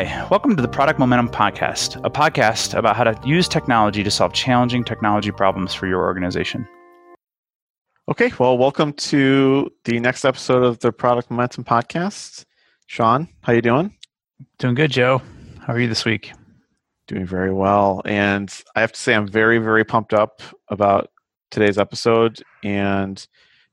Hi, welcome to the Product Momentum Podcast, a podcast about how to use technology to solve challenging technology problems for your organization. Okay, well, welcome to the next episode of the Product Momentum Podcast. Sean, how you doing? Doing good, Joe. How are you this week? Doing very well, and I have to say I'm very, very pumped up about today's episode and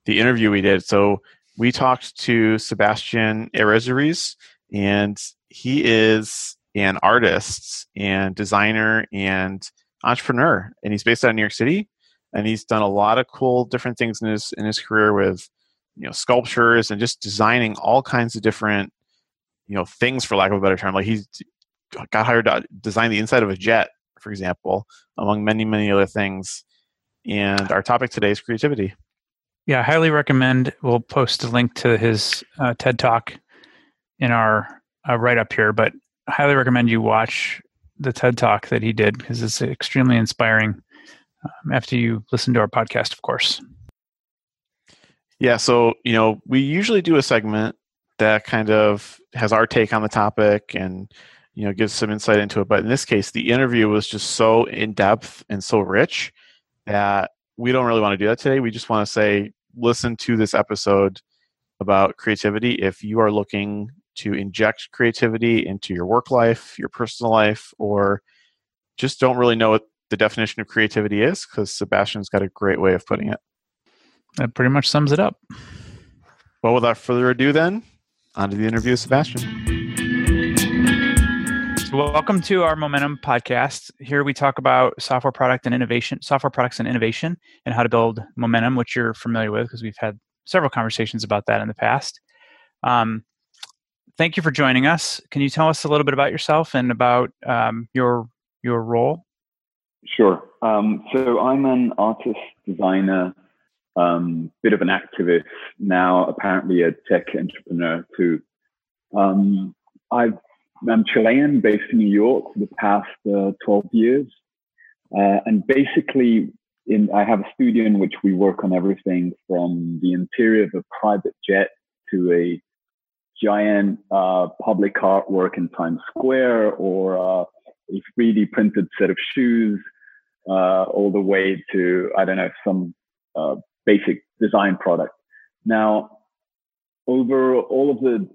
the interview we did. So we talked to Sebastian Errázuriz, and he is an artist and designer and entrepreneur, and he's based out of New York City. And he's done a lot of cool different things in his in his career with you know sculptures and just designing all kinds of different you know things for lack of a better term. Like he's got hired to design the inside of a jet, for example, among many many other things. And our topic today is creativity. Yeah, I highly recommend. We'll post a link to his uh, TED Talk in our uh, right up here, but I highly recommend you watch the TED Talk that he did because it's extremely inspiring. Um, after you listen to our podcast, of course. Yeah, so you know, we usually do a segment that kind of has our take on the topic and you know gives some insight into it. But in this case, the interview was just so in depth and so rich that we don't really want to do that today. We just want to say, listen to this episode about creativity if you are looking to inject creativity into your work life, your personal life, or just don't really know what the definition of creativity is, because Sebastian's got a great way of putting it. That pretty much sums it up. Well, without further ado, then, on to the interview with Sebastian. So welcome to our Momentum podcast. Here we talk about software product and innovation, software products and innovation, and how to build momentum, which you're familiar with because we've had several conversations about that in the past. Um, thank you for joining us. Can you tell us a little bit about yourself and about um, your your role? Sure. Um, so I'm an artist, designer, um, bit of an activist now, apparently a tech entrepreneur too. Um, i am Chilean, based in New York for the past uh, 12 years. Uh, and basically, in, I have a studio in which we work on everything from the interior of a private jet to a giant uh, public artwork in Times Square or uh, a 3D printed set of shoes, uh, all the way to, I don't know, some uh, basic design product. Now, over all of the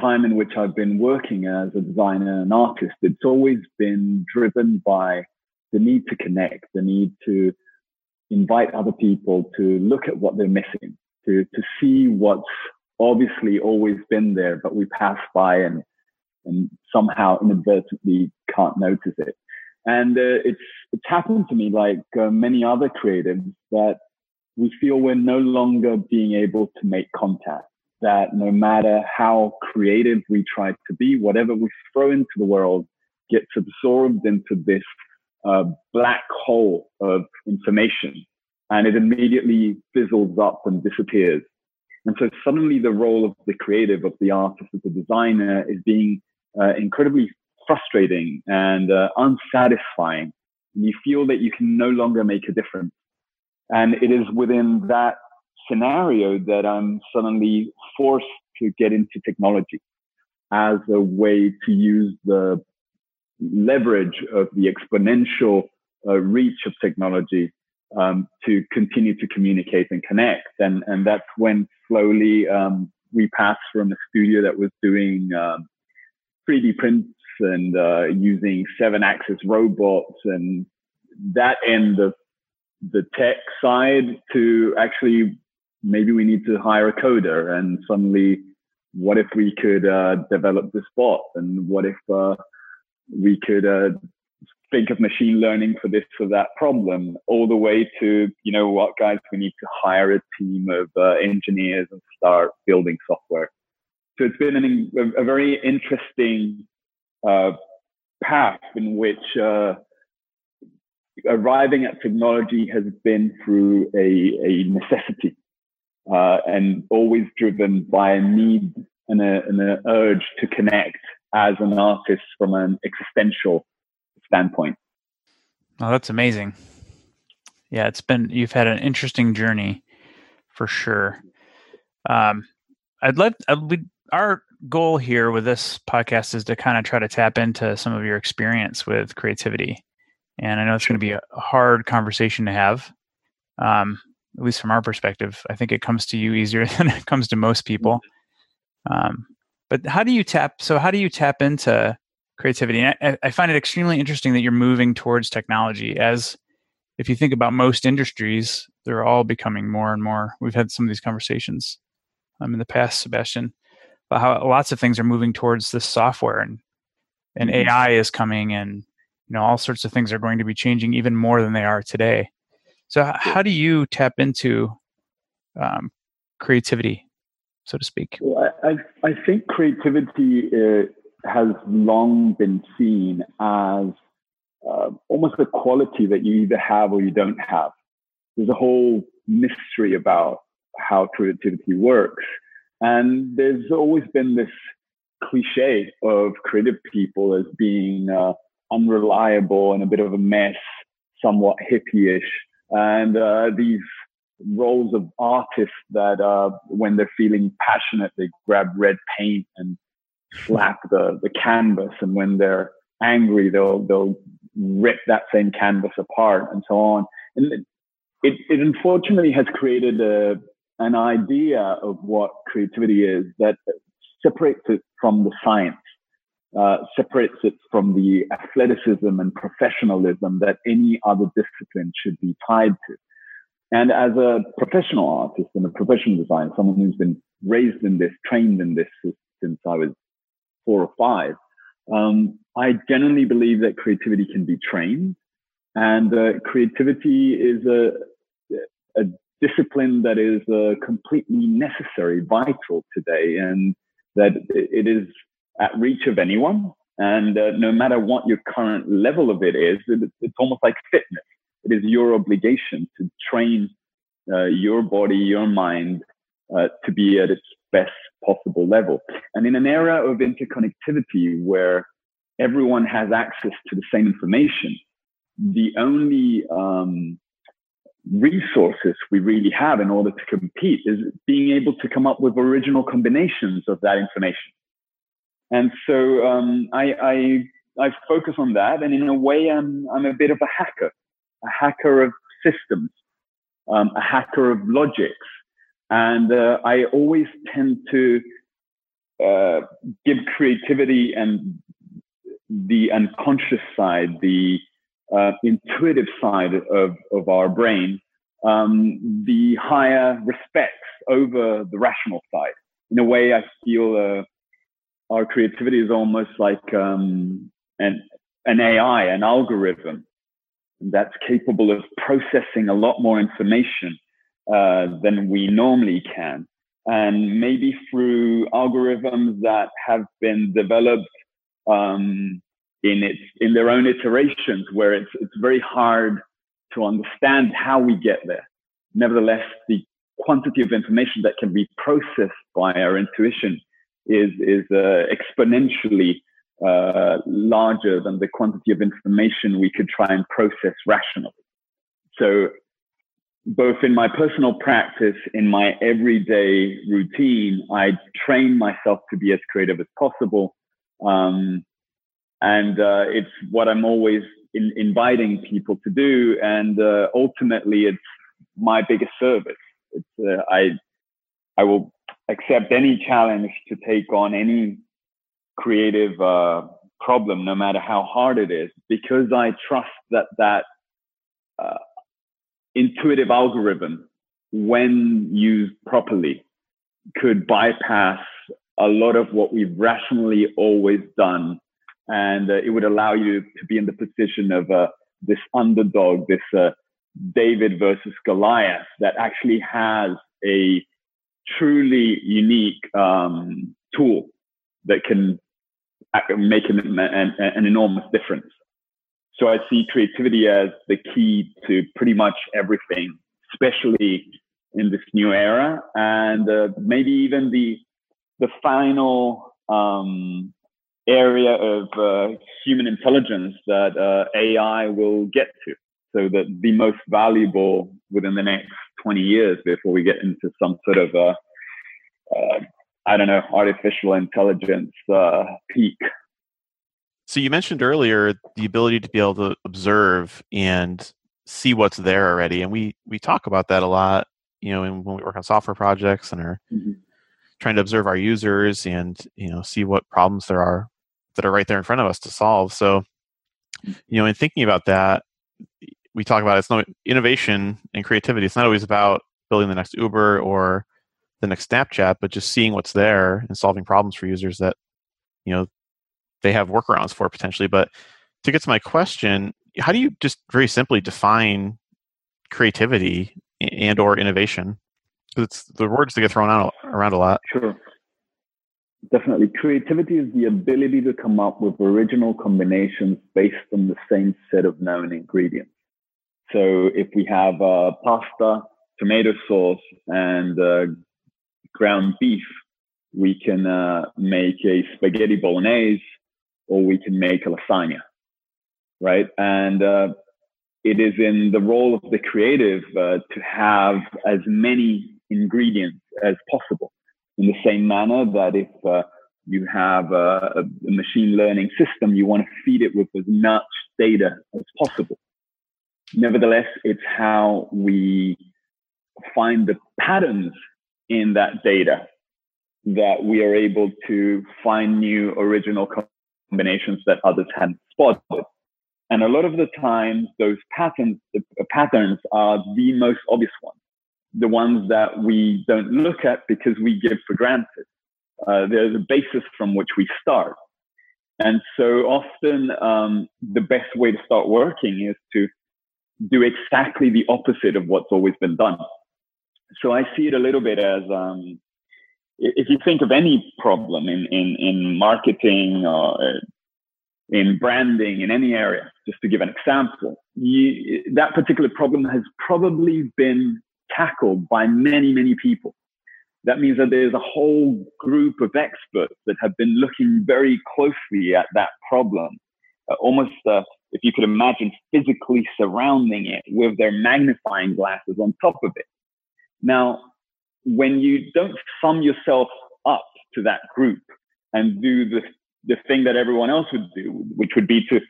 time in which I've been working as a designer and artist, it's always been driven by the need to connect, the need to invite other people to look at what they're missing, to, to see what's obviously always been there, but we pass by and and somehow inadvertently can't notice it. And uh, it's it's happened to me like uh, many other creatives that we feel we're no longer being able to make contact. That no matter how creative we try to be, whatever we throw into the world gets absorbed into this uh, black hole of information, and it immediately fizzles up and disappears. And so suddenly the role of the creative, of the artist, of the designer is being uh, incredibly frustrating and uh, unsatisfying. And you feel that you can no longer make a difference. And it is within that scenario that I'm suddenly forced to get into technology as a way to use the leverage of the exponential uh, reach of technology um, to continue to communicate and connect. And, and that's when slowly um, we passed from a studio that was doing um, 3D prints and uh, using seven axis robots and that end of the tech side to actually maybe we need to hire a coder and suddenly what if we could uh, develop this bot and what if uh, we could uh, think of machine learning for this or that problem, all the way to, you know what, guys, we need to hire a team of uh, engineers and start building software. So it's been an, a, very interesting uh, path in which uh, arriving at technology has been through a, a necessity uh, and always driven by a need and, a, and an urge to connect as an artist from an existential standpoint. Oh, that's amazing. Yeah, it's been you've had an interesting journey for sure. Um, I'd love I'd, we, our goal here with this podcast is to kind of try to tap into some of your experience with creativity. And I know it's going to be a hard conversation to have, um, at least from our perspective. I think it comes to you easier than it comes to most people. Um, but how do you tap? So how do you tap into creativity? And I, I find it extremely interesting that you're moving towards technology. As if you think about most industries, they're all becoming more and more. We've had some of these conversations um, in the past, Sebastian, about how lots of things are moving towards this software and and mm-hmm. AI is coming and you know all sorts of things are going to be changing even more than they are today. So how do you tap into um, creativity so to speak? Well, I, I think creativity uh, has long been seen as uh, almost a quality that you either have or you don't have. There's a whole mystery about how creativity works. And there's always been this cliche of creative people as being uh, unreliable and a bit of a mess, somewhat hippie-ish. And uh, these roles of artists that uh, when they're feeling passionate, they grab red paint and slap the, the canvas. And when they're angry, they'll, they'll rip that same canvas apart and so on. And it, it unfortunately has created a, an idea of what creativity is that separates it from the science, uh, separates it from the athleticism and professionalism that any other discipline should be tied to. And as a professional artist and a professional designer, someone who's been raised in this, trained in this since I was four or five, um, I genuinely believe that creativity can be trained. And uh, creativity is a, a discipline that is uh, completely necessary, vital today, and that it is at reach of anyone. And uh, no matter what your current level of it is, it's almost like fitness it is your obligation to train uh, your body, your mind uh, to be at its best possible level. And in an era of interconnectivity where everyone has access to the same information, the only um, resources we really have in order to compete is being able to come up with original combinations of that information. And so um, I, I, I focus on that, and in a way, I'm I'm a bit of a hacker a hacker of systems, um, a hacker of logics. And uh, I always tend to uh, give creativity and the unconscious side, the uh, intuitive side of, of our brain, um, the higher respects over the rational side. In a way, I feel uh, our creativity is almost like um, an, an AI, an algorithm that's capable of processing a lot more information uh, than we normally can. And maybe through algorithms that have been developed um, in its in their own iterations, where it's it's very hard to understand how we get there. Nevertheless, the quantity of information that can be processed by our intuition is is uh, exponentially uh, larger than the quantity of information we could try and process rationally. So, both in my personal practice, in my everyday routine, I train myself to be as creative as possible. Um, and uh, it's what I'm always in, inviting people to do. And uh, ultimately, it's my biggest service. It's, uh, I, I will accept any challenge to take on any creative uh, problem, no matter how hard it is, because I trust that that uh, intuitive algorithm, when used properly, could bypass a lot of what we've rationally always done, and uh, it would allow you to be in the position of uh, this underdog, this uh, David versus Goliath, that actually has a truly unique um, tool that can make an, an, an enormous difference. So I see creativity as the key to pretty much everything, especially in this new era, and uh, maybe even the the final um, area of uh, human intelligence that uh, AI will get to. So that the most valuable within the next 20 years before we get into some sort of uh, uh I don't know, artificial intelligence uh, peak. So you mentioned earlier the ability to be able to observe and see what's there already, and we we talk about that a lot. You know, when we work on software projects and are mm-hmm. trying to observe our users and you know see what problems there are that are right there in front of us to solve. So, you know, in thinking about that, we talk about it's not innovation and creativity. It's not always about building the next Uber or the next Snapchat, but just seeing what's there and solving problems for users that you know they have workarounds for potentially. But to get to my question, how do you just very simply define creativity and or innovation? It's the words that get thrown out around a lot. Sure. Definitely. Creativity is the ability to come up with original combinations based on the same set of known ingredients. So if we have uh, pasta, tomato sauce, and uh, ground beef, we can uh, make a spaghetti bolognese or we can make a lasagna, right? And uh, it is in the role of the creative uh, to have as many ingredients as possible in the same manner that if uh, you have a, a, machine learning system, you want to feed it with as much data as possible. Nevertheless, it's how we find the patterns in that data that we are able to find new original combinations that others hadn't spotted. And a lot of the times, those patterns, patterns are the most obvious ones the ones that we don't look at because we give for granted. Uh, they're the basis from which we start. And so often um, the best way to start working is to do exactly the opposite of what's always been done. So I see it a little bit as um, if you think of any problem in, in, in marketing or uh, in branding in any area, just to give an example, you, that particular problem has probably been tackled by many, many people. That means that there's a whole group of experts that have been looking very closely at that problem, uh, almost uh, if you could imagine physically surrounding it with their magnifying glasses on top of it. Now, when you don't sum yourself up to that group and do the, the thing that everyone else would do, which would be to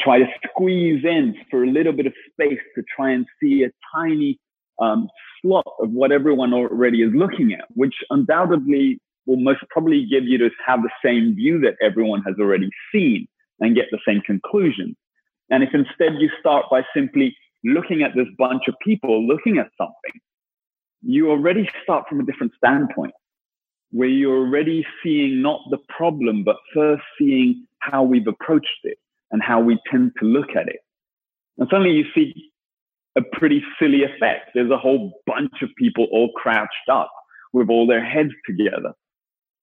try to squeeze in for a little bit of space to try and see a tiny um, slot of what everyone already is looking at, which undoubtedly will most probably give you to have the same view that everyone has already seen and get the same conclusion. And if instead you start by simply looking at this bunch of people looking at something, you already start from a different standpoint where you're already seeing not the problem, but first seeing how we've approached it and how we tend to look at it. And suddenly you see a pretty silly effect. There's a whole bunch of people all crouched up with all their heads together,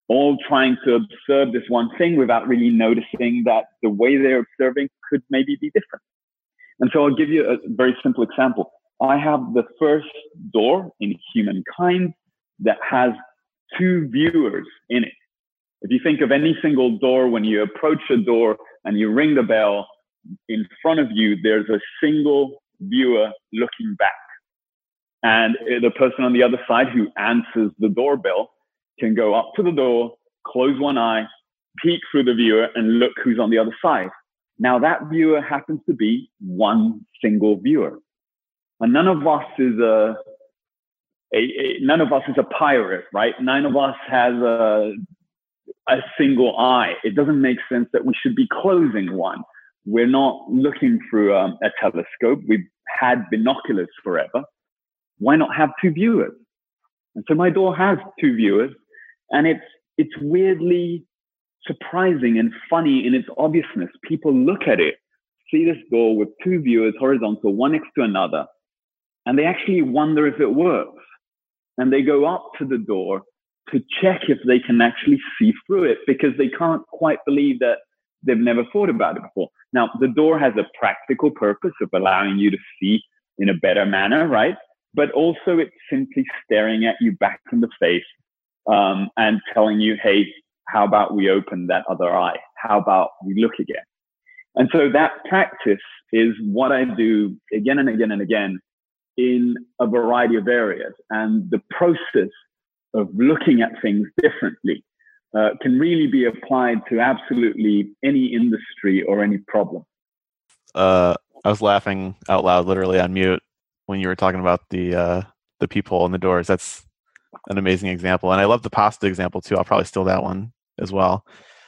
all trying to observe this one thing without really noticing that the way they're observing could maybe be different. And so I'll give you a very simple example. I have the first door in humankind that has two viewers in it. If you think of any single door, when you approach a door and you ring the bell, in front of you, there's a single viewer looking back. And the person on the other side who answers the doorbell can go up to the door, close one eye, peek through the viewer, and look who's on the other side. Now, that viewer happens to be one single viewer. And none of us is a, a, a none of us is a pirate, right? None of us has a, a single eye. It doesn't make sense that we should be closing one. We're not looking through um, a telescope. We've had binoculars forever. Why not have two viewers? And so my door has two viewers, and it's it's weirdly surprising and funny in its obviousness. People look at it, see this door with two viewers horizontal, one next to another, and they actually wonder if it works. And they go up to the door to check if they can actually see through it because they can't quite believe that they've never thought about it before. Now, the door has a practical purpose of allowing you to see in a better manner, right? But also it's simply staring at you back in the face um, and telling you, hey, how about we open that other eye? How about we look again? And so that practice is what I do again and again and again in a variety of areas. And the process of looking at things differently uh, can really be applied to absolutely any industry or any problem. Uh, I was laughing out loud, literally on mute, when you were talking about the uh, the peephole in the doors. That's an amazing example, and I love the pasta example too. I'll probably steal that one as well.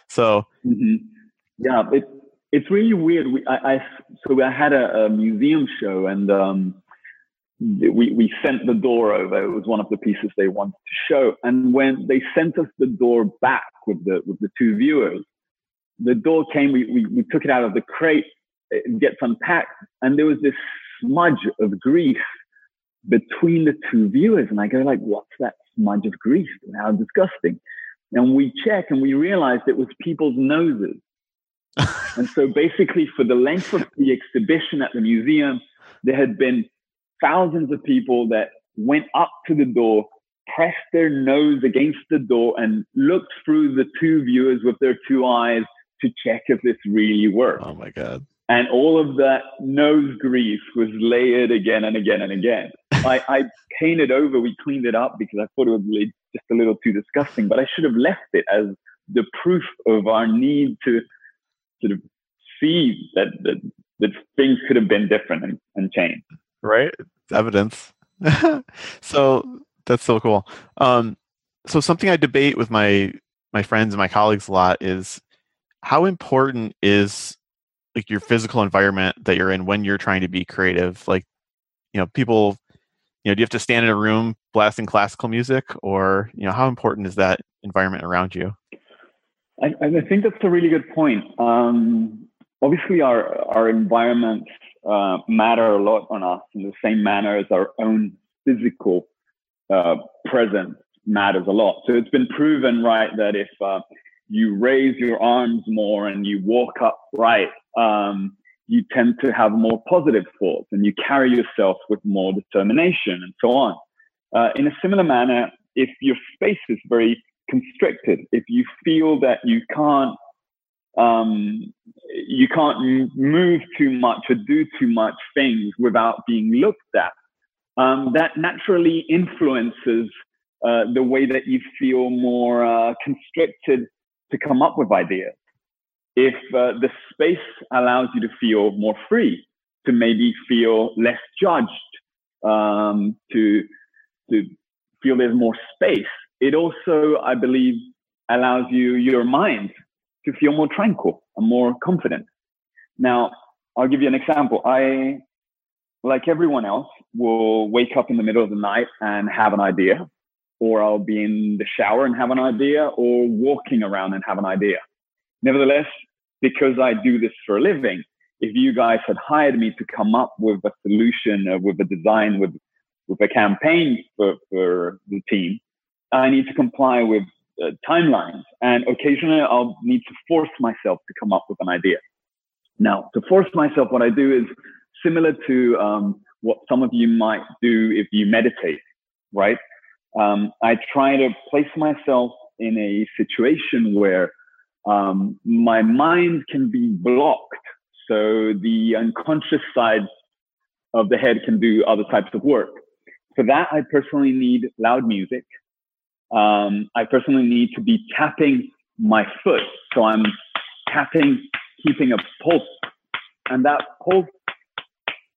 So, mm-hmm. yeah, it, it's really weird. We, I, I so I had a, a museum show, and um, we, we sent the door over. It was one of the pieces they wanted to show. And when they sent us the door back with the, with the two viewers, the door came, we, we, we took it out of the crate, it gets unpacked, and there was this smudge of grease between the two viewers. And I go like, what's that smudge of grease? How disgusting. And we check and we realized it was people's noses. and so basically for the length of the exhibition at the museum, there had been thousands of people that went up to the door, pressed their nose against the door, and looked through the two viewers with their two eyes to check if this really worked. Oh my God. And all of that nose grease was layered again and again and again. I, I painted over, we cleaned it up because I thought it was just a little too disgusting, but I should have left it as the proof of our need to sort of see that, that, that things could have been different and, and changed right? It's evidence. so that's so cool. Um, so something I debate with my my friends and my colleagues a lot is how important is like your physical environment that you're in when you're trying to be creative. Like, you know, people, you know, do you have to stand in a room blasting classical music, or you know, how important is that environment around you? I, I think that's a really good point. Um, obviously, our our environment uh, matter a lot on us in the same manner as our own physical uh, presence matters a lot. So it's been proven, right, that if uh, you raise your arms more and you walk upright, um, you tend to have more positive thoughts and you carry yourself with more determination and so on. Uh, in a similar manner, if your space is very constricted, if you feel that you can't um, you can't move too much or do too much things without being looked at. Um, that naturally influences uh, the way that you feel more uh, constricted to come up with ideas. If uh, the space allows you to feel more free, to maybe feel less judged, um, to to feel there's more space, it also, I believe, allows you your mind to feel more tranquil and more confident. Now, I'll give you an example. I, like everyone else, will wake up in the middle of the night and have an idea, or I'll be in the shower and have an idea, or walking around and have an idea. Nevertheless, because I do this for a living, if you guys had hired me to come up with a solution, uh, with a design, with with a campaign for, for the team, I need to comply with uh, timelines. And occasionally I'll need to force myself to come up with an idea. Now, to force myself, what I do is similar to um, what some of you might do if you meditate, right? Um, I try to place myself in a situation where um, my mind can be blocked. So the unconscious side of the head can do other types of work. For that, I personally need loud music um, I personally need to be tapping my foot. So I'm tapping, keeping a pulse. And that pulse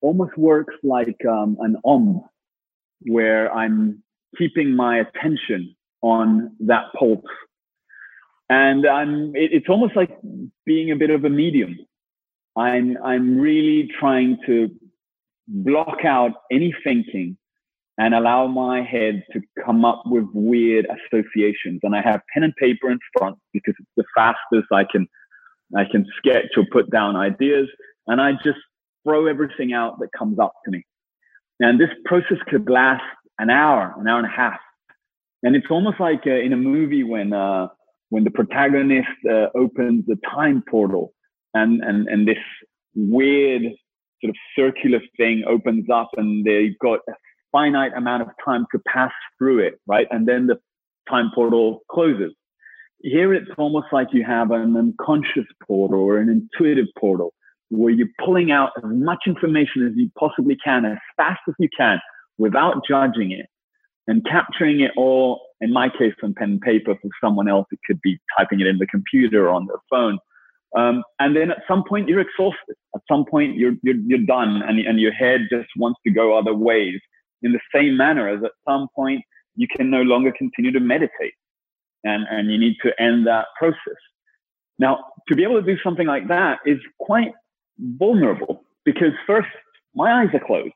almost works like um, an om, where I'm keeping my attention on that pulse. And I'm, it, it's almost like being a bit of a medium. I'm, I'm really trying to block out any thinking and allow my head to come up with weird associations. And I have pen and paper in front because it's the fastest I can I can sketch or put down ideas. And I just throw everything out that comes up to me. And this process could last an hour, an hour and a half. And it's almost like uh, in a movie when uh, when the protagonist uh, opens the time portal and, and, and this weird sort of circular thing opens up and they've got a finite amount of time to pass through it, right? And then the time portal closes. Here it's almost like you have an unconscious portal or an intuitive portal where you're pulling out as much information as you possibly can as fast as you can without judging it and capturing it all in my case, on pen and paper. For someone else, it could be typing it in the computer or on their phone. Um, and then at some point, you're exhausted. At some point, you're, you're, you're done and, and your head just wants to go other ways. In the same manner as at some point, you can no longer continue to meditate and, and you need to end that process. Now, to be able to do something like that is quite vulnerable because first, my eyes are closed.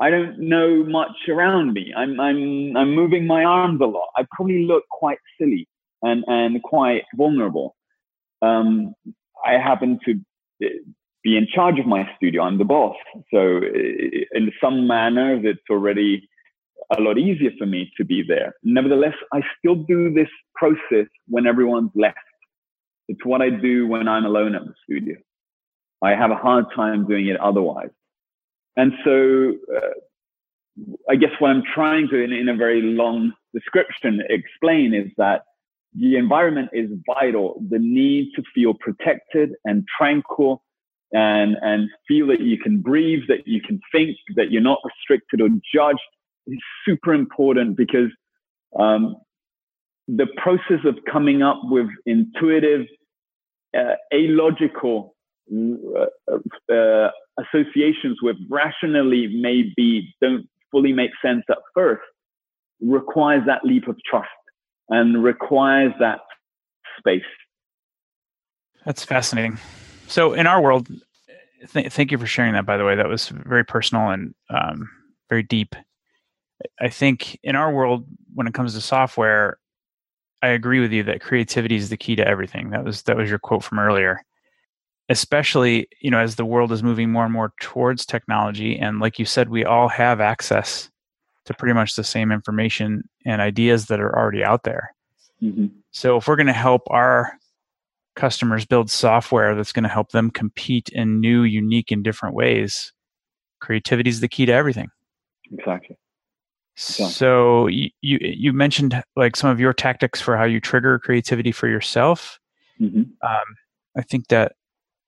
I don't know much around me. I'm, I'm, I'm moving my arms a lot. I probably look quite silly and, and quite vulnerable. Um, I happen to be in charge of my studio. I'm the boss. So in some manners, it's already a lot easier for me to be there. Nevertheless, I still do this process when everyone's left. It's what I do when I'm alone at the studio. I have a hard time doing it otherwise. And so uh, I guess what I'm trying to, in, in a very long description, explain is that the environment is vital. The need to feel protected and tranquil and, and feel that you can breathe, that you can think, that you're not restricted or judged is super important because um, the process of coming up with intuitive, uh, illogical uh, uh, associations with rationally maybe don't fully make sense at first requires that leap of trust and requires that space. That's fascinating. So, in our world, th- thank you for sharing that. By the way, that was very personal and um, very deep. I think in our world, when it comes to software, I agree with you that creativity is the key to everything. That was that was your quote from earlier. Especially, you know, as the world is moving more and more towards technology, and like you said, we all have access to pretty much the same information and ideas that are already out there. Mm-hmm. So, if we're going to help our customers build software that's going to help them compete in new, unique, and different ways, creativity is the key to everything. Exactly. So you, you, you mentioned like some of your tactics for how you trigger creativity for yourself. Mm-hmm. Um, I think that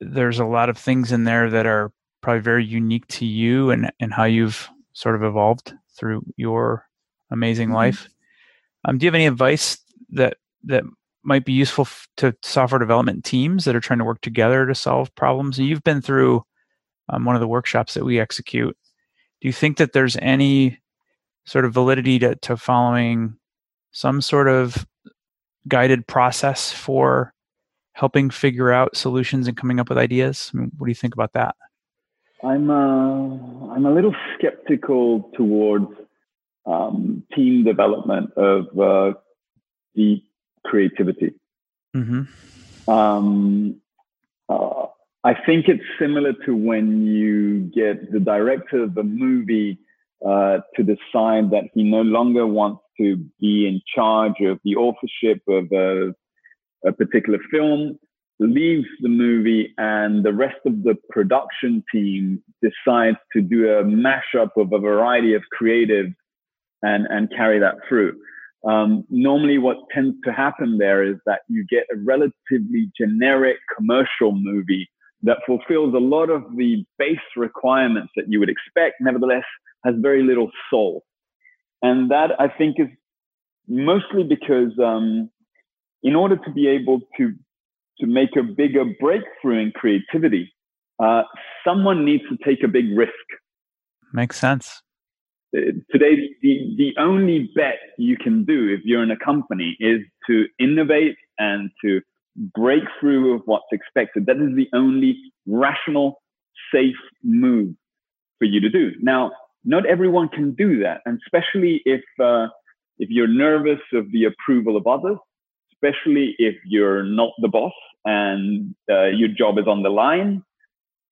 there's a lot of things in there that are probably very unique to you and and how you've sort of evolved through your amazing mm-hmm. life. Um, do you have any advice that that might be useful f- to software development teams that are trying to work together to solve problems? And you've been through um, one of the workshops that we execute. Do you think that there's any sort of validity to, to following some sort of guided process for helping figure out solutions and coming up with ideas? I mean, what do you think about that? I'm uh, I'm a little skeptical towards um, team development of uh, deep creativity. Mm-hmm. Um, uh, I think it's similar to when you get the director of a movie uh, to decide that he no longer wants to be in charge of the authorship of a, a particular film, leaves the movie, and the rest of the production team decides to do a mashup of a variety of creatives and, and carry that through. Um, normally, what tends to happen there is that you get a relatively generic commercial movie that fulfills a lot of the base requirements that you would expect. Nevertheless, has very little soul. And that I think is mostly because um, in order to be able to, to make a bigger breakthrough in creativity, uh, someone needs to take a big risk. Makes sense. Today, the, the only bet you can do if you're in a company is to innovate and to break through of what's expected. That is the only rational, safe move for you to do. Now, not everyone can do that, and especially if uh, if you're nervous of the approval of others, especially if you're not the boss and uh, your job is on the line,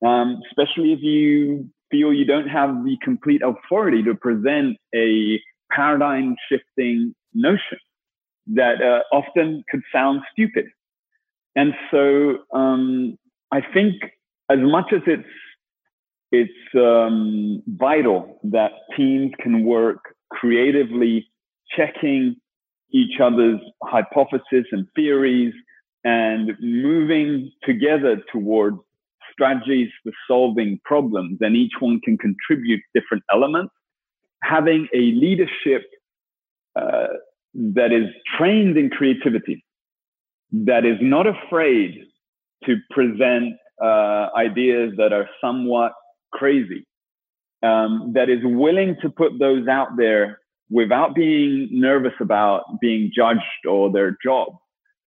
um, especially if you feel you don't have the complete authority to present a paradigm shifting notion that uh, often could sound stupid. And so um, I think as much as it's it's um, vital that teams can work creatively, checking each other's hypotheses and theories and moving together towards strategies for solving problems. And each one can contribute different elements. Having a leadership uh, that is trained in creativity, that is not afraid to present uh, ideas that are somewhat crazy, um, that is willing to put those out there without being nervous about being judged or their job.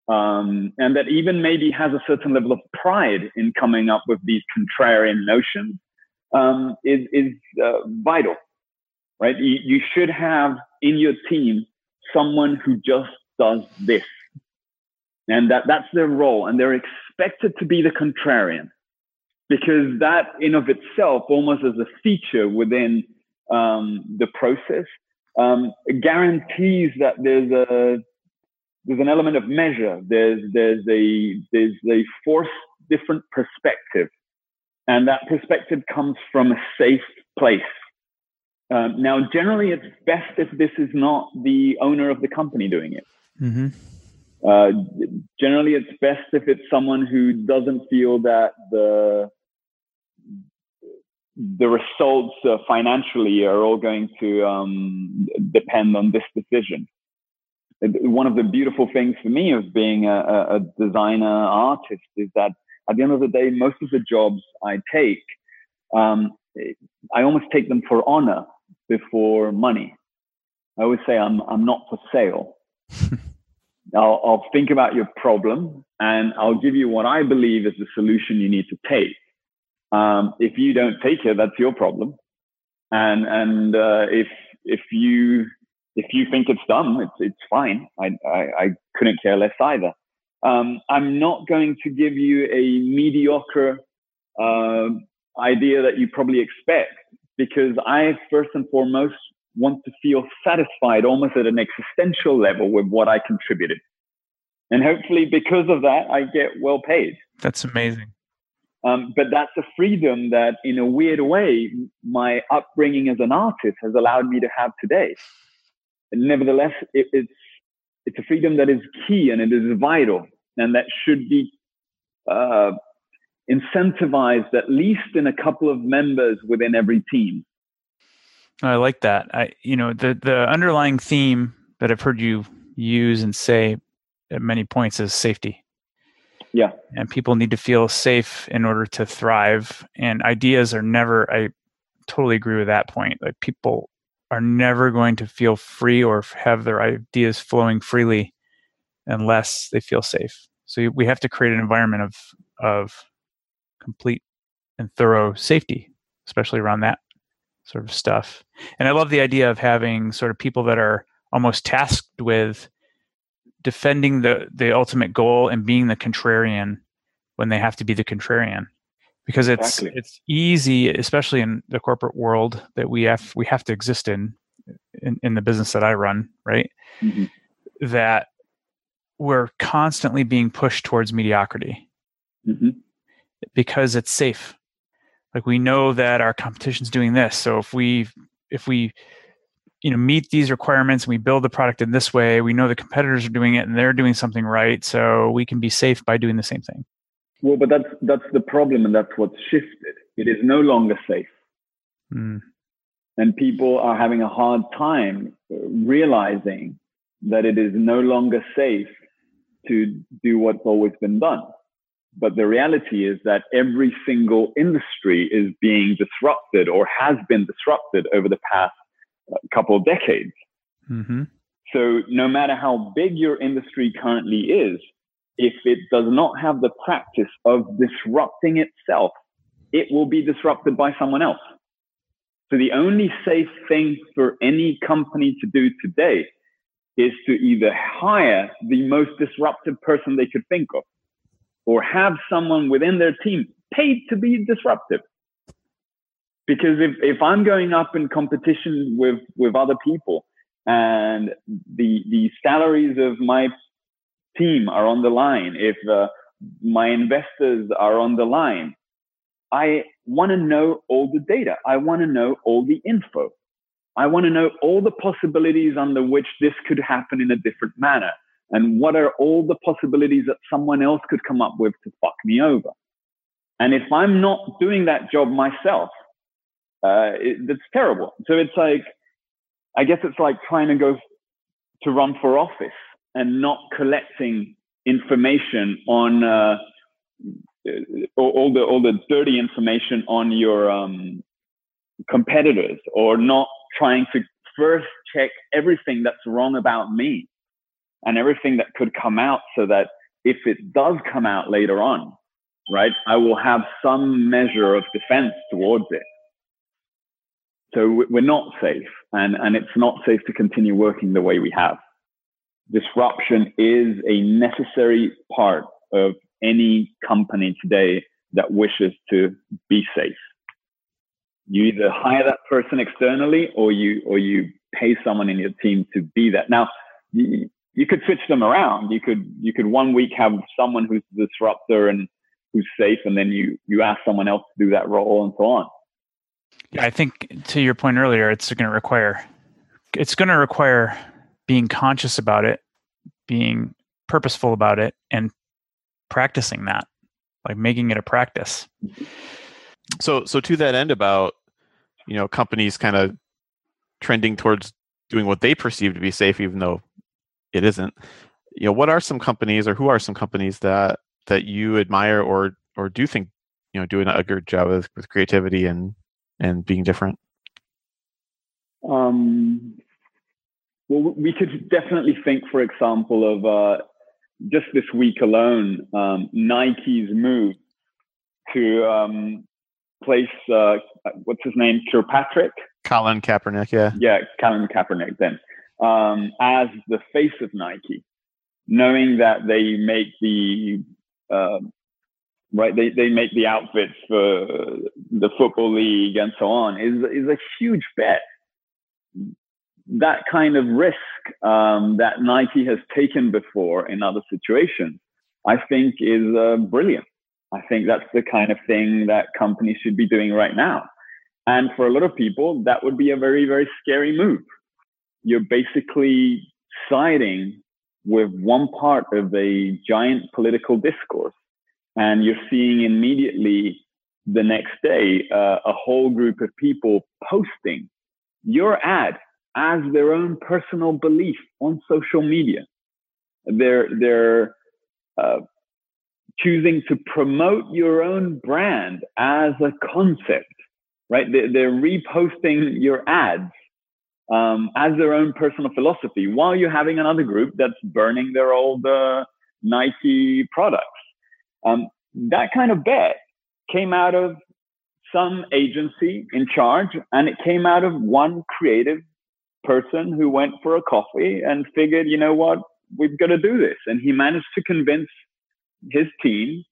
Um, and that even maybe has a certain level of pride in coming up with these contrarian notions um, is, is uh, vital, right? You, you should have in your team someone who just does this. And that, that's their role. And they're expected to be the contrarian because that in of itself, almost as a feature within um, the process, um, guarantees that there's a there's an element of measure. There's there's a there's a forced different perspective, and that perspective comes from a safe place. Um, now, generally, it's best if this is not the owner of the company doing it. Mm-hmm. Uh, generally, it's best if it's someone who doesn't feel that the the results uh, financially are all going to um, depend on this decision. One of the beautiful things for me of being a, a, designer artist is that at the end of the day, most of the jobs I take, um, I almost take them for honor before money. I always say I'm I'm not for sale. I'll, I'll think about your problem and I'll give you what I believe is the solution you need to take. Um, if you don't take it, that's your problem. And and uh, if if you if you think it's dumb, it's it's fine. I I, I couldn't care less either. Um, I'm not going to give you a mediocre uh, idea that you probably expect because I first and foremost want to feel satisfied almost at an existential level with what I contributed. And hopefully, because of that, I get well paid. That's amazing. Um, but that's a freedom that, in a weird way, my upbringing as an artist has allowed me to have today. Nevertheless, it, it's it's a freedom that is key and it is vital, and that should be uh, incentivized at least in a couple of members within every team. I like that. I you know the the underlying theme that I've heard you use and say at many points is safety. Yeah. And people need to feel safe in order to thrive. And ideas are never, I totally agree with that point. Like people are never going to feel free or have their ideas flowing freely unless they feel safe. So we have to create an environment of, of complete and thorough safety, especially around that sort of stuff. And I love the idea of having sort of people that are almost tasked with defending the the ultimate goal and being the contrarian when they have to be the contrarian because it's exactly. it's easy especially in the corporate world that we have we have to exist in in, in the business that I run right mm-hmm. that we're constantly being pushed towards mediocrity mm-hmm. because it's safe like we know that our competition's doing this so if we if we you know meet these requirements and we build the product in this way we know the competitors are doing it and they're doing something right so we can be safe by doing the same thing well but that's that's the problem and that's what's shifted it is no longer safe mm. and people are having a hard time realizing that it is no longer safe to do what's always been done but the reality is that every single industry is being disrupted or has been disrupted over the past couple of decades. Mm-hmm. So no matter how big your industry currently is, if it does not have the practice of disrupting itself, it will be disrupted by someone else. So the only safe thing for any company to do today is to either hire the most disruptive person they could think of or have someone within their team paid to be disruptive because if, if I'm going up in competition with, with other people and the, the salaries of my team are on the line, if uh, my investors are on the line, I want to know all the data. I want to know all the info. I want to know all the possibilities under which this could happen in a different manner. And what are all the possibilities that someone else could come up with to fuck me over? And if I'm not doing that job myself, uh, it, it's terrible. So it's like, I guess it's like trying to go to run for office and not collecting information on uh, all the all the dirty information on your um, competitors or not trying to first check everything that's wrong about me and everything that could come out so that if it does come out later on right i will have some measure of defense towards it. So we're not safe and and it's not safe to continue working the way we have disruption is a necessary part of any company today that wishes to be safe. You either hire that person externally or you or you pay someone in your team to be that. Now, you, you could switch them around. You could you could one week have someone who's the disruptor and who's safe, and then you you ask someone else to do that role and so on. Yeah, I think to your point earlier, it's going to require it's going to require being conscious about it, being purposeful about it, and practicing that, like making it a practice. So, so to that end, about you know companies kind of trending towards doing what they perceive to be safe, even though it isn't. You know, what are some companies, or who are some companies that that you admire, or or do think you know doing a good job with, with creativity and and being different? Um, well, we could definitely think, for example, of uh, just this week alone, um, Nike's move to um, place uh, what's his name, Kirkpatrick, Colin Kaepernick, yeah, yeah, Colin Kaepernick, then. Um, as the face of Nike, knowing that they make the uh, right, they they make the outfits for the football league and so on is is a huge bet that kind of risk um, that Nike has taken before in other situations, I think is uh, brilliant. I think that's the kind of thing that companies should be doing right now. And for a lot of people, that would be a very, very scary move. You're basically siding with one part of a giant political discourse. And you're seeing immediately the next day uh, a whole group of people posting your ad as their own personal belief on social media. They're, they're uh, choosing to promote your own brand as a concept, right? They're, they're reposting your ads um, as their own personal philosophy while you're having another group that's burning their old uh, Nike products. Um, that kind of bet came out of some agency in charge and it came out of one creative person who went for a coffee and figured, you know what, we've got to do this. And he managed to convince his team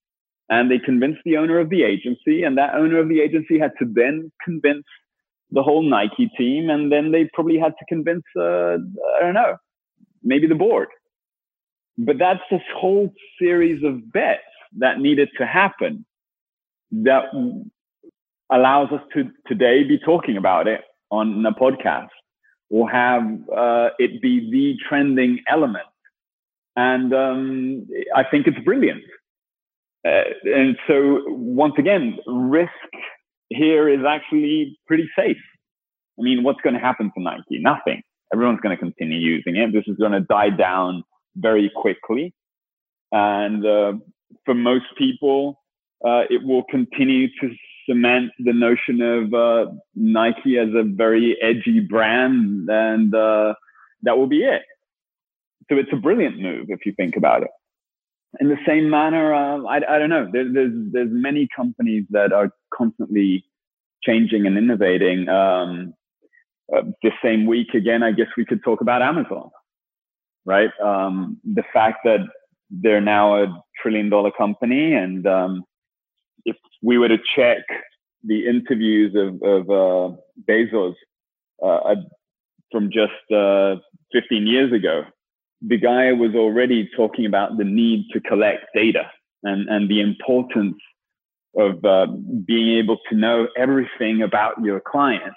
and they convinced the owner of the agency and that owner of the agency had to then convince the whole Nike team. And then they probably had to convince, uh, I don't know, maybe the board. But that's this whole series of bets that needed to happen that allows us to today be talking about it on a podcast or have uh, it be the trending element. And um, I think it's brilliant. Uh, and so, once again, risk here is actually pretty safe. I mean, what's going to happen to Nike? Nothing. Everyone's going to continue using it. This is going to die down very quickly. And uh, for most people, uh, it will continue to cement the notion of uh, Nike as a very edgy brand, and uh, that will be it. So it's a brilliant move if you think about it. In the same manner, uh, I, I, don't know. There, there's there's many companies that are constantly changing and innovating. Um, uh, the same week, again, I guess we could talk about Amazon, right? Um, the fact that they're now a trillion dollar company and um, if we were to check the interviews of, of uh, Bezos uh, from just uh, 15 years ago, the guy was already talking about the need to collect data and, and the importance of uh, being able to know everything about your client.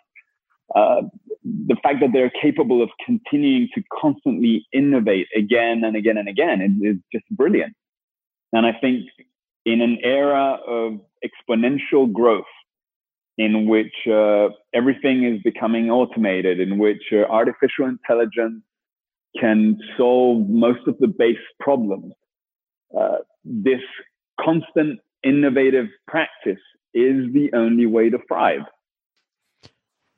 Uh, the fact that they're capable of continuing to constantly innovate again and again and again is, is just brilliant. And I think in an era of exponential growth in which uh, everything is becoming automated, in which uh, artificial intelligence can solve most of the base problems. Uh, this constant innovative practice is the only way to thrive.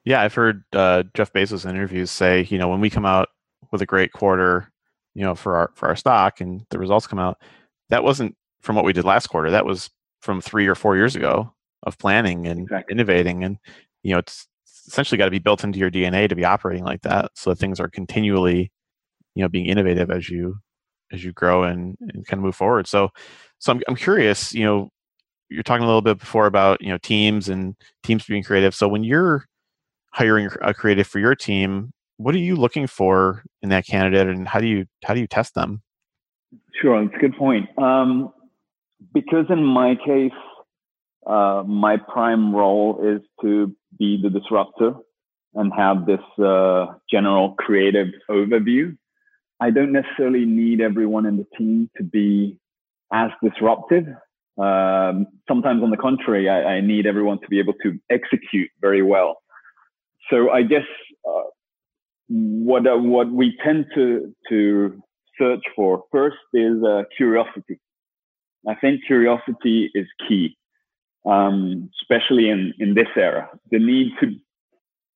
Yeah, I've heard uh, Jeff Bezos in interviews say, you know, when we come out with a great quarter, you know, for our for our stock, and the results come out, that wasn't from what we did last quarter. That was from three or four years ago of planning and exactly. innovating, and you know, it's essentially got to be built into your DNA to be operating like that, so that things are continually, you know, being innovative as you as you grow and, and kind of move forward. So, so I'm I'm curious, you know, you're talking a little bit before about you know teams and teams being creative. So when you're hiring a creative for your team, what are you looking for in that candidate, and how do you how do you test them? Sure, it's a good point. Um, because in my case, uh, my prime role is to be the disruptor and have this uh, general creative overview. I don't necessarily need everyone in the team to be as disruptive. Um, sometimes, on the contrary, I, I, need everyone to be able to execute very well. So, I guess uh, what uh, what we tend to to search for first is uh, curiosity. I think curiosity is key, um, especially in in this era. The need to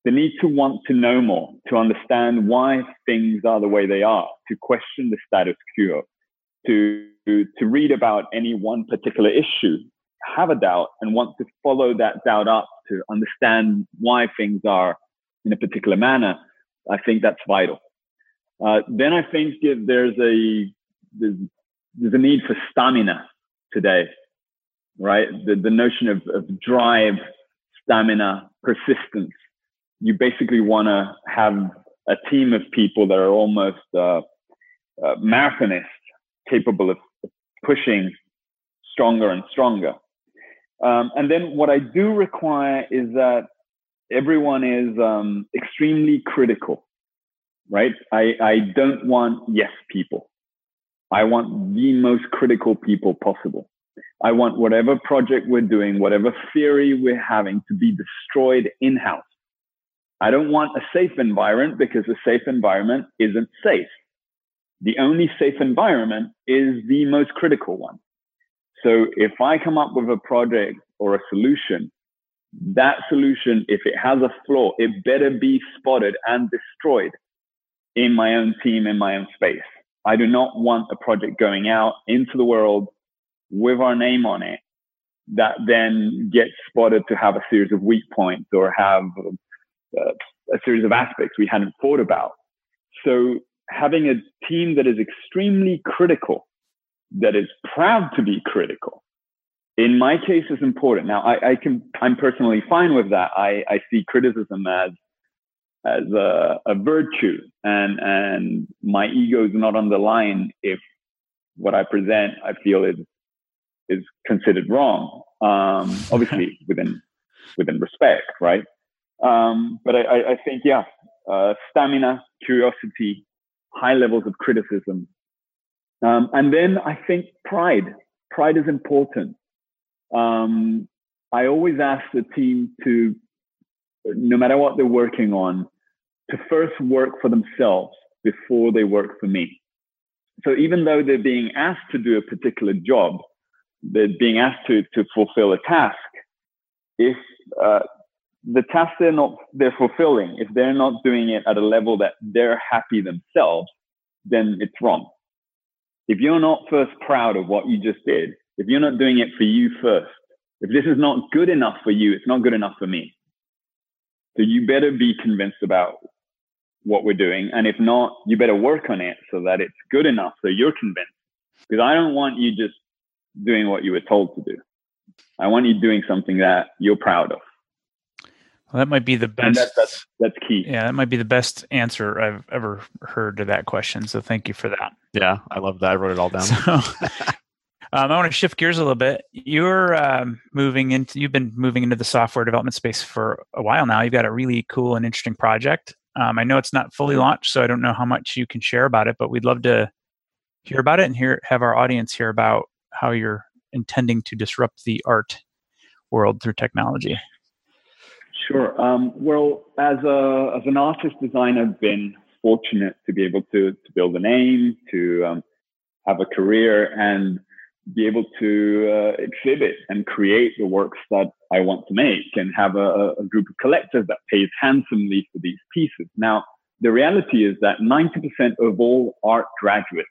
the need to want to know more, to understand why things are the way they are, to question the status quo, to, to read about any one particular issue, have a doubt, and want to follow that doubt up to understand why things are in a particular manner, I think that's vital. Uh, then I think if there's a there's, there's, a need for stamina today, right? The, the notion of, of drive, stamina, persistence. You basically want to have a team of people that are almost uh, uh, marathonists capable of pushing stronger and stronger. Um, and then what I do require is that everyone is um, extremely critical, right? I, I don't want yes people. I want the most critical people possible. I want whatever project we're doing, whatever theory we're having to be destroyed in house. I don't want a safe environment because a safe environment isn't safe the only safe environment is the most critical one. So if I come up with a project or a solution, that solution, if it has a flaw, it better be spotted and destroyed in my own team, in my own space. I do not want a project going out into the world with our name on it that then gets spotted to have a series of weak points or have uh, a series of aspects we hadn't thought about. So having a team that is extremely critical, that is proud to be critical, in my case is important. Now, I, I can, I'm personally fine with that. I, I see criticism as, as a, a virtue and, and my ego is not on the line if what I present, I feel is, is considered wrong. Um, obviously within, within respect, right? Um, but I, I, think, yeah, uh, stamina, curiosity, high levels of criticism. Um, and then I think pride. Pride is important. Um, I always ask the team to, no matter what they're working on, to first work for themselves before they work for me. So even though they're being asked to do a particular job, they're being asked to, to fulfill a task. If uh, the task they're not they're fulfilling, if they're not doing it at a level that they're happy themselves, then it's wrong. If you're not first proud of what you just did, if you're not doing it for you first, if this is not good enough for you, it's not good enough for me. So you better be convinced about what we're doing. And if not, you better work on it so that it's good enough so you're convinced. Because I don't want you just doing what you were told to do. I want you doing something that you're proud of. Well, that might be the best. That, that's, that's key. Yeah, that might be the best answer I've ever heard to that question. So thank you for that. Yeah, I love that. I wrote it all down. So, um, I want to shift gears a little bit. You're um, moving into. You've been moving into the software development space for a while now. You've got a really cool and interesting project. Um, I know it's not fully launched, so I don't know how much you can share about it. But we'd love to hear about it and hear have our audience hear about how you're intending to disrupt the art world through technology. Sure. Um, well, as a as an artist designer, I've been fortunate to be able to, to build a name, to um, have a career, and be able to uh, exhibit and create the works that I want to make and have a, a, group of collectors that pays handsomely for these pieces. Now, the reality is that 90% of all art graduates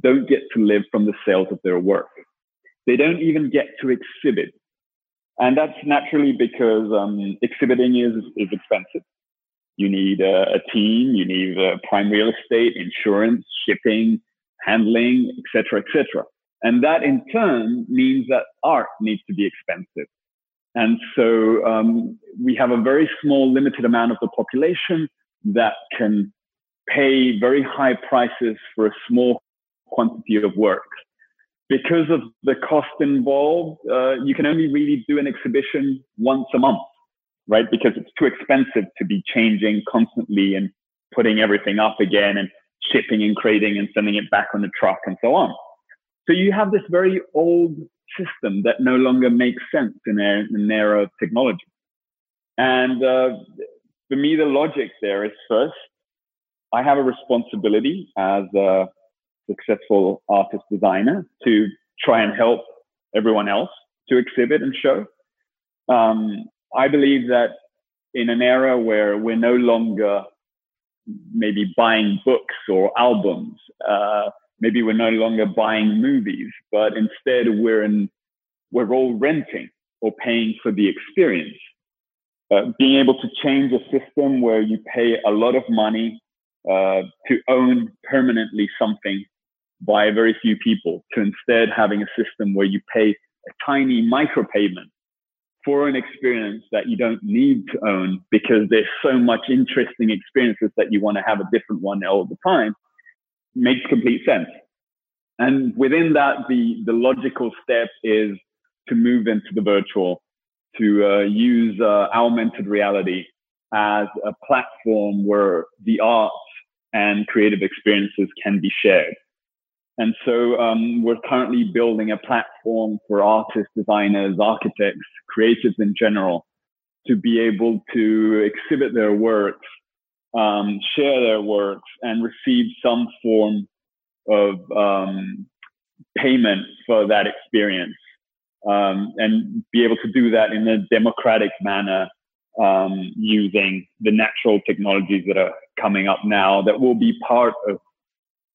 don't get to live from the sales of their work. They don't even get to exhibit. And that's naturally because um, exhibiting is, is expensive. You need a, a team, you need a prime real estate, insurance, shipping, handling, etc., etc. And that in turn means that art needs to be expensive. And so um, we have a very small, limited amount of the population that can pay very high prices for a small quantity of work. Because of the cost involved, uh, you can only really do an exhibition once a month, right? Because it's too expensive to be changing constantly and putting everything up again and shipping and crating and sending it back on the truck and so on. So you have this very old system that no longer makes sense in, an era of technology. And uh, for me, the logic there is first, I have a responsibility as a successful artist designer to try and help everyone else to exhibit and show. Um, I believe that in an era where we're no longer maybe buying books or albums, uh, maybe we're no longer buying movies, but instead we're in, we're all renting or paying for the experience. Uh, being able to change a system where you pay a lot of money uh, to own permanently something by very few people to instead having a system where you pay a tiny micro payment for an experience that you don't need to own because there's so much interesting experiences that you want to have a different one all the time makes complete sense. And within that, the, the logical step is to move into the virtual, to uh, use uh, augmented reality as a platform where the arts and creative experiences can be shared. And so um, we're currently building a platform for artists, designers, architects, creatives in general to be able to exhibit their works um, share their works and receive some form of um, payment for that experience um, and be able to do that in a democratic manner um, using the natural technologies that are coming up now that will be part of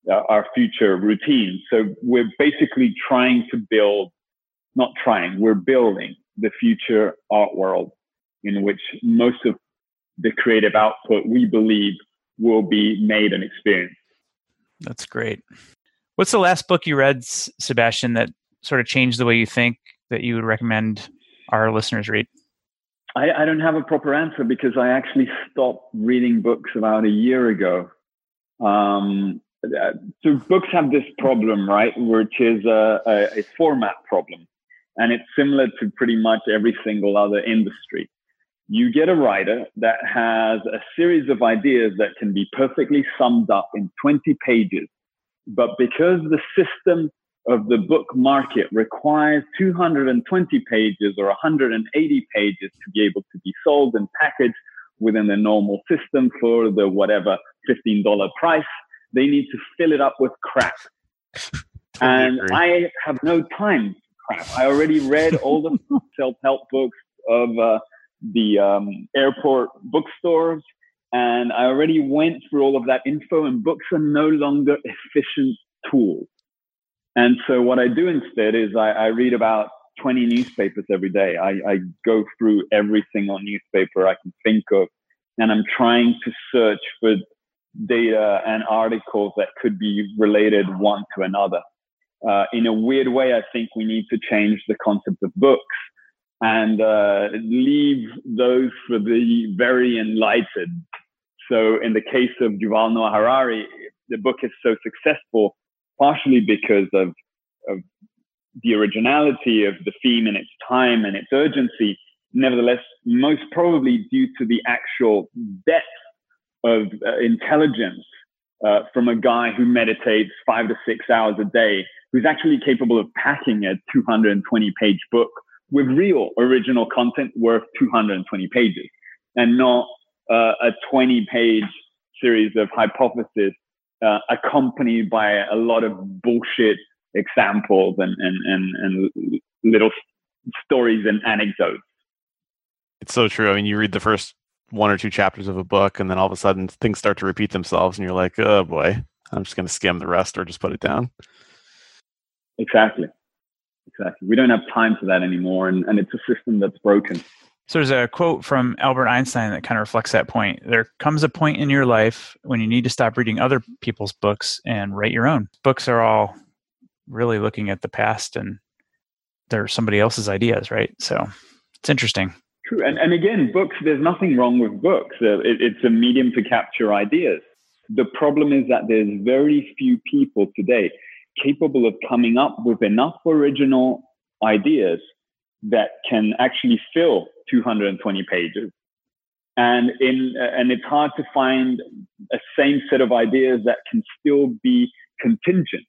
uh, our future routine. So we're basically trying to build, not trying, we're building the future art world in which most of the creative output we believe will be made and experienced. That's great. What's the last book you read, Sebastian, that sort of changed the way you think that you would recommend our listeners read? I, I don't have a proper answer because I actually stopped reading books about a year ago. Um, so books have this problem, right, which is a, a, a format problem, and it's similar to pretty much every single other industry you get a writer that has a series of ideas that can be perfectly summed up in 20 pages. But because the system of the book market requires 220 pages or 180 pages to be able to be sold and packaged within the normal system for the whatever $15 price, they need to fill it up with crap. and I have no time for crap. I already read all the self-help books of uh, the um, airport bookstores. And I already went through all of that info, and books are no longer efficient tools. And so, what I do instead is I, I read about 20 newspapers every day. I, I go through every single newspaper I can think of, and I'm trying to search for data and articles that could be related one to another. Uh, in a weird way, I think we need to change the concept of books and uh, leave those for the very enlightened. So, in the case of Yuval Noah Harari, the book is so successful partially because of, of the originality of the theme and its time and its urgency. Nevertheless, most probably due to the actual depth of uh, intelligence uh, from a guy who meditates five to six hours a day, who's actually capable of packing a 220 page book with real original content worth 220 pages and not uh, a 20 page series of hypotheses uh, accompanied by a lot of bullshit examples and, and, and, and little stories and anecdotes. It's so true. I mean, you read the first one or two chapters of a book, and then all of a sudden things start to repeat themselves, and you're like, oh boy, I'm just going to skim the rest or just put it down. Exactly. Exactly. We don't have time for that anymore, and, and it's a system that's broken. So there's a quote from Albert Einstein that kind of reflects that point. There comes a point in your life when you need to stop reading other people's books and write your own. Books are all really looking at the past and they're somebody else's ideas, right? So it's interesting. True. And, and again, books, there's nothing wrong with books. Uh, it, it's a medium to capture ideas. The problem is that there's very few people today capable of coming up with enough original ideas that can actually fill 220 pages. And in and it's hard to find a same set of ideas that can still be contingent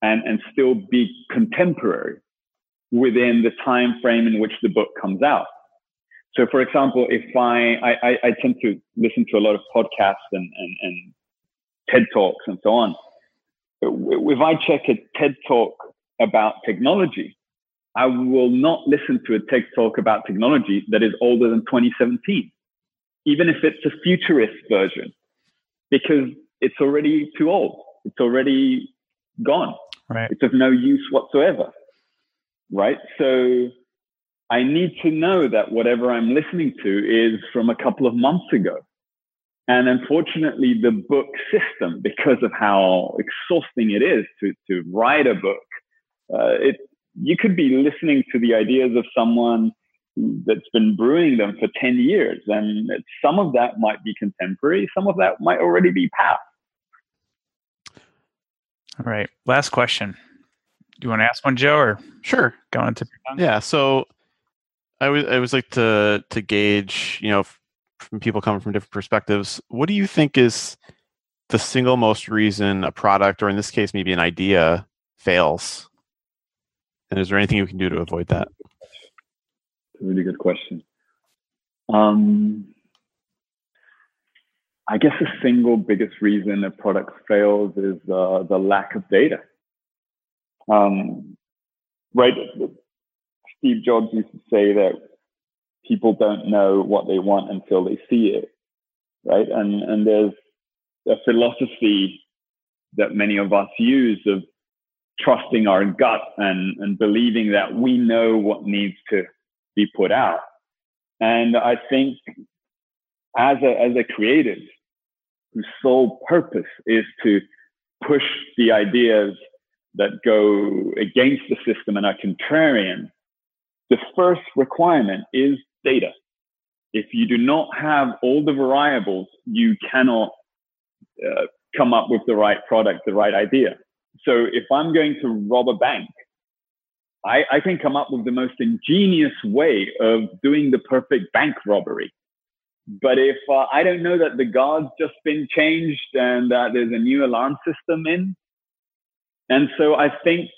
and, and still be contemporary within the time frame in which the book comes out. So, for example, if I, I, I tend to listen to a lot of podcasts and, and, and TED Talks and so on. If I check a TED Talk about technology, I will not listen to a TED Talk about technology that is older than 2017, even if it's a futurist version, because it's already too old. It's already gone. Right. It's of no use whatsoever. Right. So I need to know that whatever I'm listening to is from a couple of months ago. And unfortunately, the book system, because of how exhausting it is to, to write a book, uh, it, you could be listening to the ideas of someone that's been brewing them for 10 years. And some of that might be contemporary, some of that might already be past. All right. Last question. Do you want to ask one, Joe, or sure? Go on to yeah. So I was I was like to to gauge, you know, from people coming from different perspectives. What do you think is the single most reason a product, or in this case, maybe an idea, fails? And is there anything you can do to avoid that? a really good question. Um, I guess the single biggest reason a product fails is uh, the lack of data. Um, right, Steve Jobs used to say that people don't know what they want until they see it, right? And and there's a philosophy that many of us use of trusting our gut and, and believing that we know what needs to be put out. And I think as a, as a creative whose sole purpose is to push the ideas that go against the system and are contrarian, the first requirement is data. If you do not have all the variables, you cannot uh, come up with the right product, the right idea. So if I'm going to rob a bank, I, I can come up with the most ingenious way of doing the perfect bank robbery. But if uh, I don't know that the guard's just been changed and that there's a new alarm system in, and so I think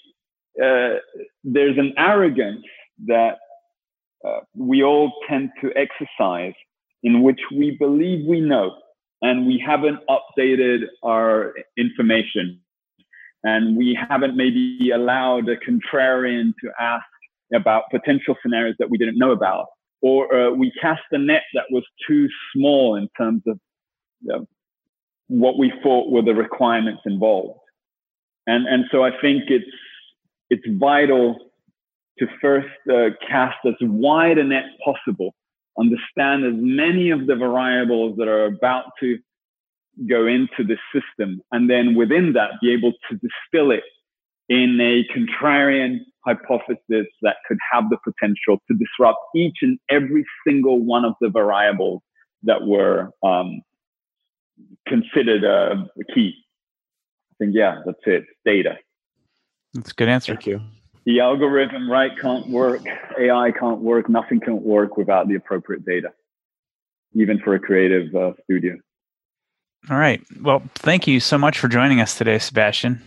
uh, there's an arrogance that uh, we all tend to exercise in which we believe we know and we haven't updated our information. And we haven't maybe allowed a contrarian to ask about potential scenarios that we didn't know about. Or uh, we cast a net that was too small in terms of uh, what we thought were the requirements involved. And and so i think it's it's vital to first uh, cast as wide a net possible, understand as many of the variables that are about to go into the system, and then within that, be able to distill it in a contrarian hypothesis that could have the potential to disrupt each and every single one of the variables that were um, considered uh, key. I think, yeah, that's it. Data. That's a good answer. Thank you the algorithm right can't work. Ai can't work. Nothing can work without the appropriate data even for a creative uh, studio. All right. Well thank you so much for joining us today sebastian.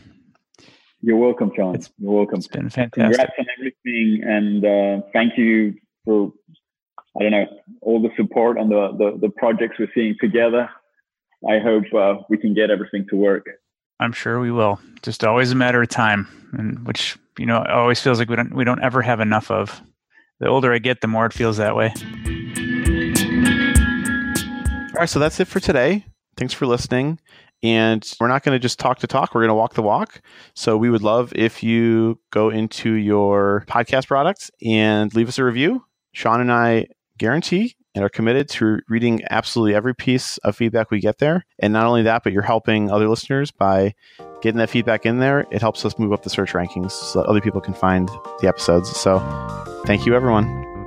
You're welcome john. It's, you're welcome. it's been fantastic. Congrats on everything and uh, thank you for i don't know all the support on the, the, the projects we're seeing together. I hope uh, we can get everything to work. I'm sure we will. Just always a matter of time, and which you know always feels like we don't we don't ever have enough of. The older I get, the more it feels that way. All right, so that's it for today. Thanks for listening. And we're not going to just talk to talk, we're going to walk the walk. So we would love if you go into your podcast products and leave us a review. Sean and I guarantee and are committed to reading absolutely every piece of feedback we get there. And not only that, but you're helping other listeners by getting that feedback in there. It helps us move up the search rankings so that other people can find the episodes. So thank you, everyone.